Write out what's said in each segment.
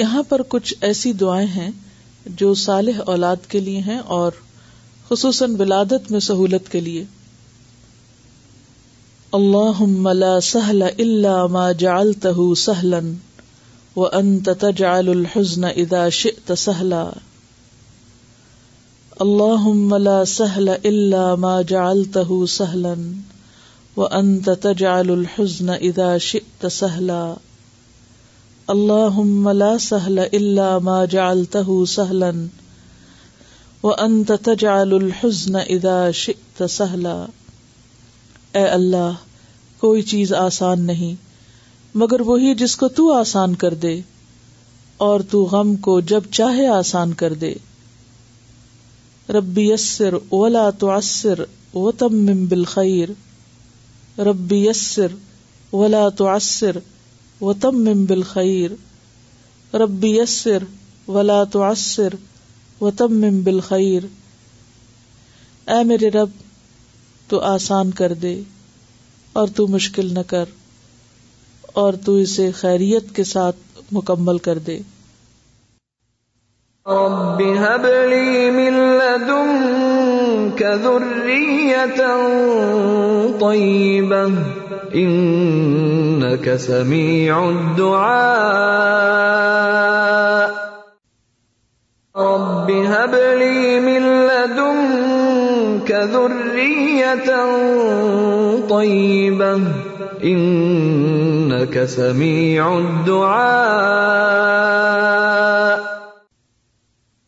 یہاں پر کچھ ایسی دعائیں ہیں جو صالح اولاد کے لیے ہیں اور خصوصاً ولادت میں سہولت کے لیے۔ اللہ لا سہل اللہ ما جعلته سہلا وانت تجعل الحزن اذا شئت سہلا۔ اللهم لا سهل الا ما جعلته سهلا وانت تجعل الحزن اذا شئت سهلا اللهم لا سهل الا ما جعلته سهلا وانت تجعل الحزن اذا شئت سهلا اے اللہ، کوئی چیز آسان نہیں، مگر وہی جس کو تو آسان کر دے، اور تو غم کو جب چاہے آسان کر دے۔ ربی یسر ولا تعسر وتمم بالخیر۔ ربی یسر ولا تعسر وتمم بالخیر ربی یسر ولا تعسر وتمم بالخیر اے میرے رب، تو آسان کر دے اور تو مشکل نہ کر اور تو اسے خیریت کے ساتھ مکمل کر دے۔ رب هب لي من لدنك ذرية طيبة. إنك سميع الدعاء. رب هب لي من لدنك ذرية طيبة. إنك سميع الدعاء.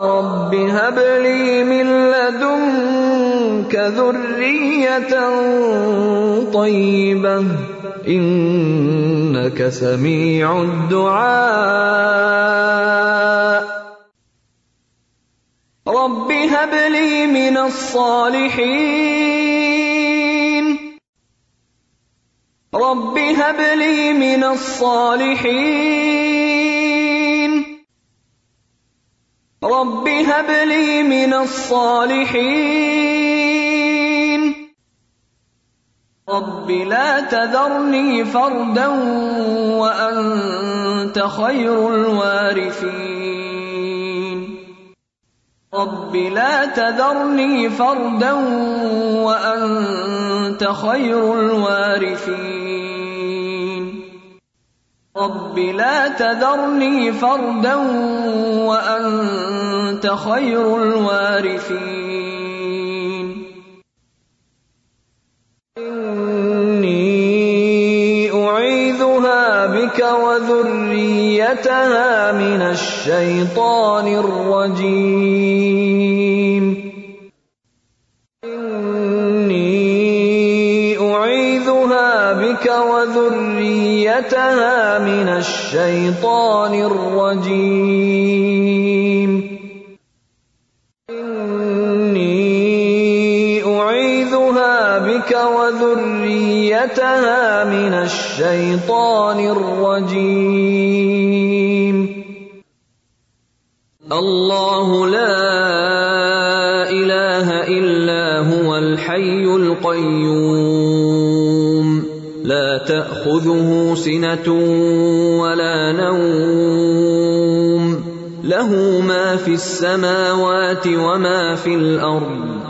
رب هب لي من لدنك ذرية طيبة. إنك سميع الدعاء. رب هب لي من الصالحين. رب هب لي من الصالحين. رب هب لي من الصالحين. رب لا تذرني فردا وأنت خير الوارثين. رب لا تذرني فردا وأنت خير الوارثين. رب لا تذرني فردا وأنت خير الوارثين. وذريتها من الشيطان الرجيم. إني أعيذها بك وذريتها من الشيطان الرجيم. وذريتها من الشيطان الرجيم. الله لا إله إلا هو الحي القيوم. لا تأخذه سنة ولا نوم. له ما في السماوات وما في الأرض.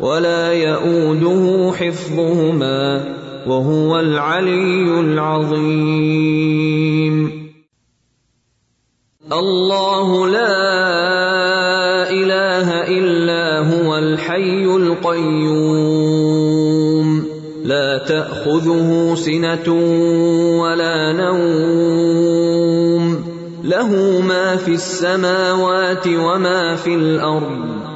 ولا يؤوده حفظهما وهو العلي العظيم. الله لا اله الا هو الحي القيوم. لا تاخذه سنه ولا نوم. له ما في السماوات وما في الارض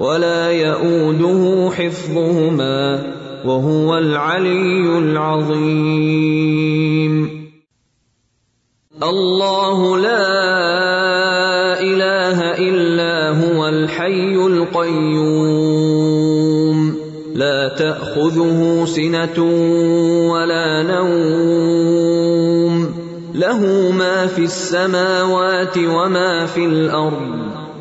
ولا يئوده حفظهما وهو العلي العظيم. الله لا اله الا هو الحي القيوم. لا تاخذه سنه ولا نوم. له ما في السماوات وما في الارض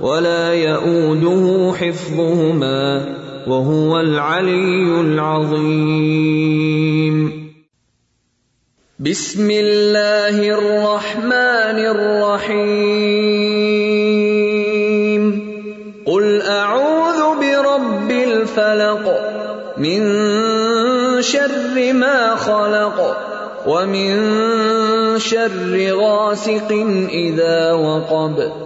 ولا يئوده حفظهما وهو العلي العظيم. بسم الله الرحمن الرحيم. قل اعوذ برب الفلق من شر ما خلق ومن شر غاسق اذا وقب.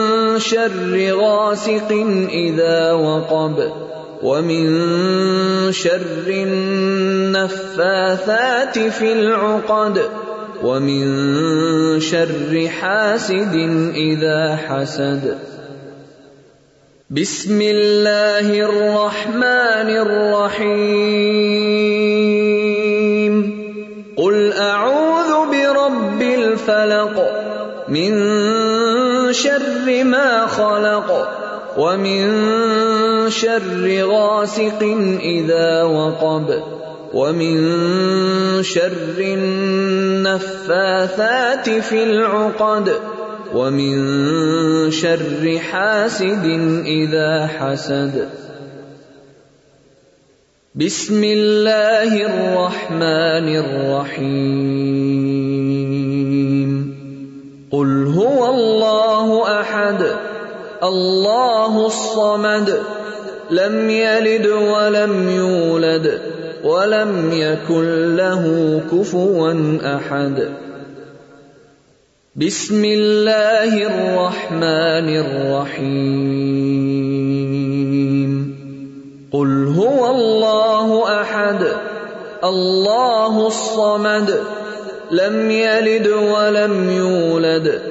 شر غاسق اذا وقب ومن شر النفاثات في العقد ومن شر حاسد اذا حسد. بسم الله الرحمن الرحيم. قل اعوذ برب الفلق من شر ما خلق ومن شر غاسق اذا وقب ومن شر النفاثات في العقد ومن شر حاسد اذا حسد. بسم الله الرحمن الرحيم. قل هو الله الله الصمد لم يلد ولم يولد ولم يكن له كفوا احد بسم الله الرحمن الرحيم قل هو الله احد الله الصمد لم يلد ولم يولد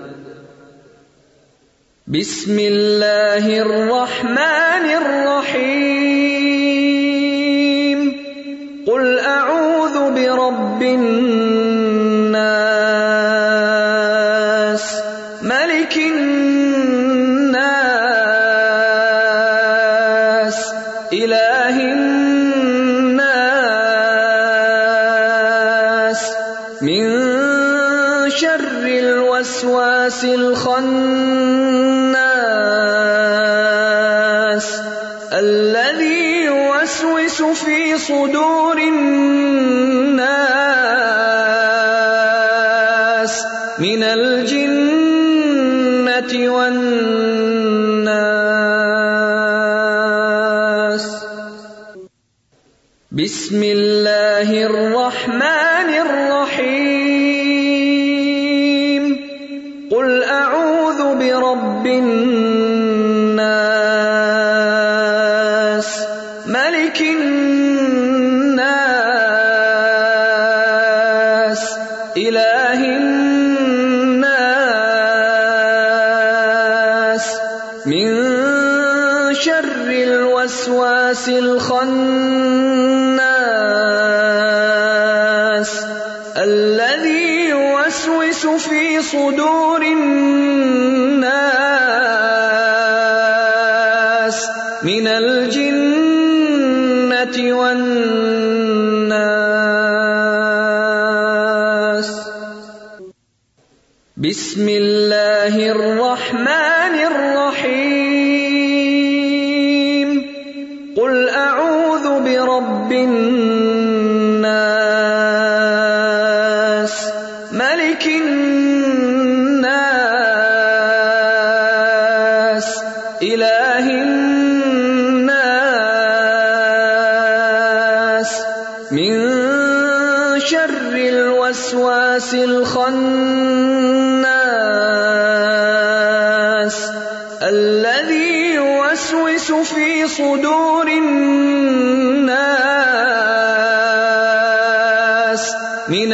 بسم اللہ الرحمن الرحیم قل اعوذ برب الناس صدور الناس من الجنة والناس. بسم الله الرحمن الرحيم. قل اعوذ برب الناس الجنة والناس. بسم الله الرحمن في صدور الناس من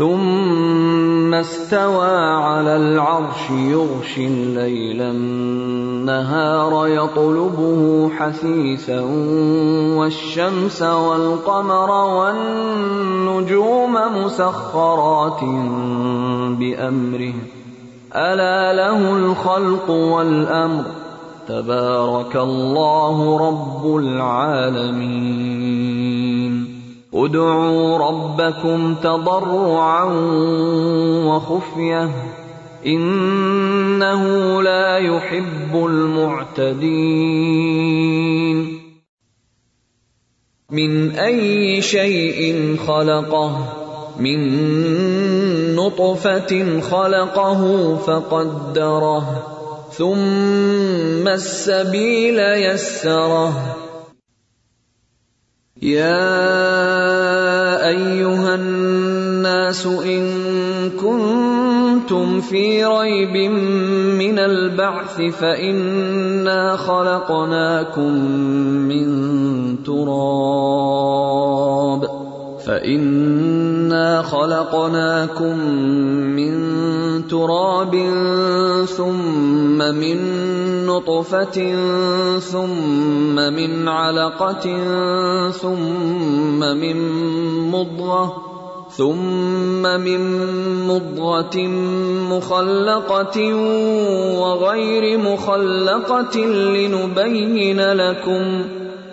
ثم استوى على العرش يغشي الليل النهار يطلبه حثيثا والشمس والقمر والنجوم مسخرات بامره الا له الخلق والامر تبارك الله رب العالمين ادعوا ربكم تضرعا وخفيه انه لا يحب المعتدين. من اي شيء خلقه؟ من نطفه خلقه فقدره، ثم السبيل يسره. يا ايها الناس ان كنتم في ريب من البعث فانا خلقناكم من تراب فانا خلقناكم من تراب ثم من نطفه ثم من علقه ثم من مضغه ثم من مضغه مخلقه وغير مخلقه لنبين لكم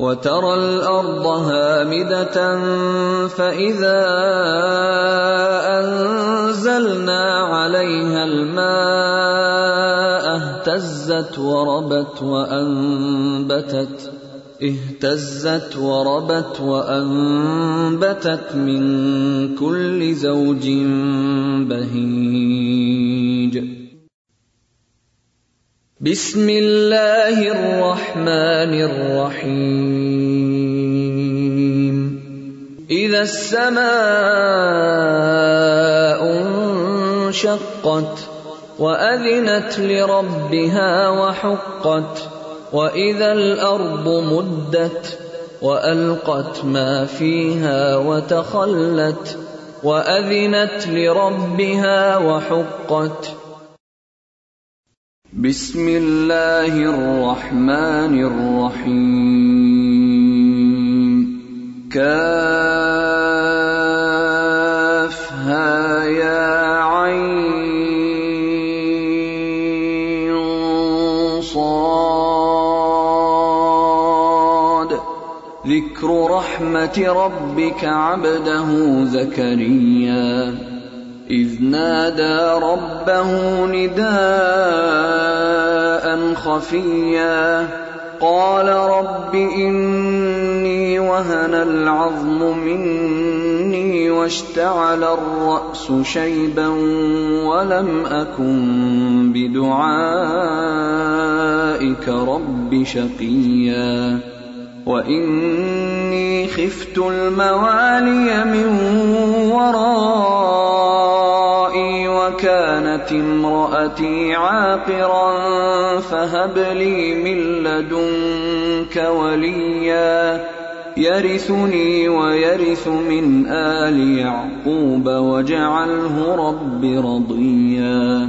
وترى الارض هامده فاذا انزلنا عليها الماء اهتزت وربت وانبتت اهتزت وربت وانبتت من كل زوج بهيج بسم الله الرحمن الرحيم اذا السماء انشقت وأذنت لربها وحقت وإذا الأرض مدت وألقت ما فيها وتخلت وأذنت لربها وحقت بسم الله الرحمن الرحيم كافها يا عين صاد. ذكر رحمة ربك عبده زكريا إذ نادى ربه نداء خفيا. قال رب إني وهن العظم مني واشتعل الرأس شيبا ولم أكن بدعائك رب شقيا. وإني خفت الموالي من ورائي كانت امرأتي عاقرا فهب لي من لدنك وليا يرثني ويرث من آل يعقوب وجعله رب رضيا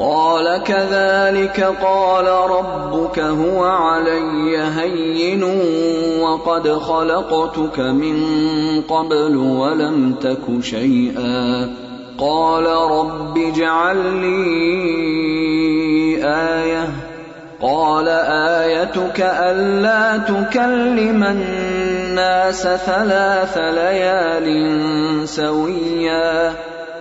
قال كذلك قال ربك هو علي هين وقد خلقتك من قبل ولم تك شيئا قال رب اجعل لي آية قال آيتك ألا تكلم الناس ثلاث ليال سويا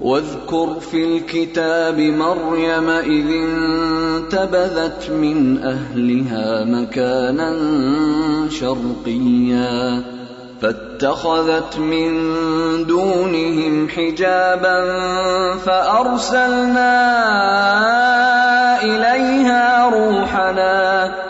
واذكر في الكتاب مريم اذ انتبذت من اهلها مكانا شرقيا، فاتخذت من دونهم حجابا فارسلنا اليها روحنا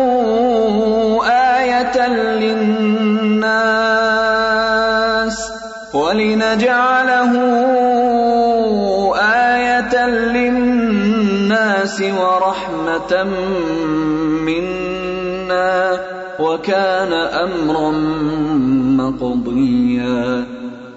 ولنجعله آية للناس ورحمة منا وكان أمرا مقضيا.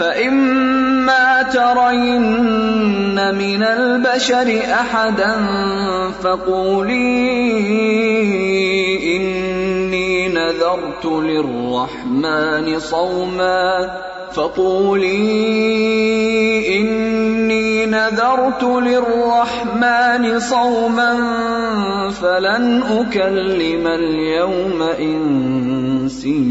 فإما ترين من البشر أحدا فقولي إني نذرت للرحمن صوما فقولي إني نذرت للرحمن صوما فلن أكلم اليوم إنسيا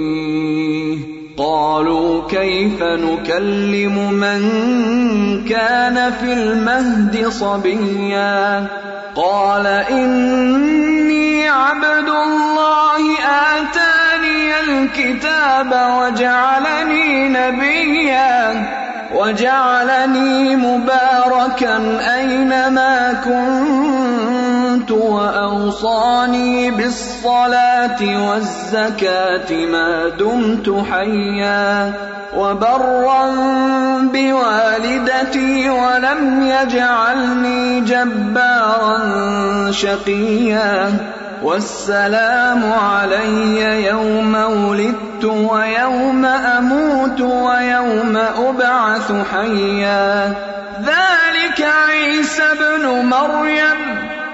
قالوا كيف نكلم من كان في المهد صبيا قال إني عبد الله آتاني الكتاب وجعلني نبيا وجعلني مباركا أينما كنت وأوصاني بالصلاة والزكاة ما دمت حيا وبرا بوالدتي ولم يجعلني جبارا شقيا والسلام علي يوم ولدت ويوم اموت ويوم ابعث حيا ذلك عيسى ابن مريم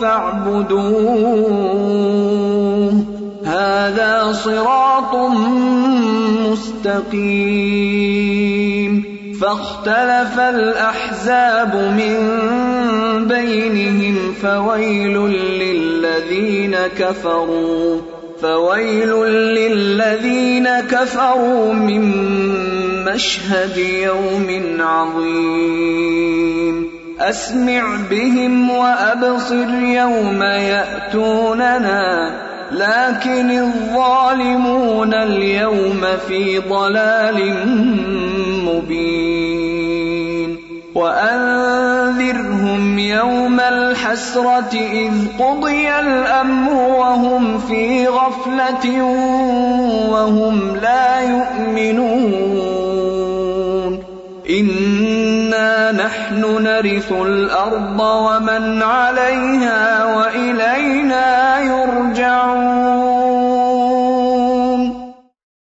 فاعبدوه. هذا صراط مستقيم. فاختلف الاحزاب من بينهم فويل للذين كفروا. فويل للذين كفروا من مشهد يوم عظيم. اسمع بهم وابصر يوم ياتوننا لكن الظالمون اليوم في ضلال مبين. وانذرهم يوم الحسره اذ قضي الامر وهم في غفله وهم لا يؤمنون. انا نحن نرث الارض ومن عليها والينا يرجعون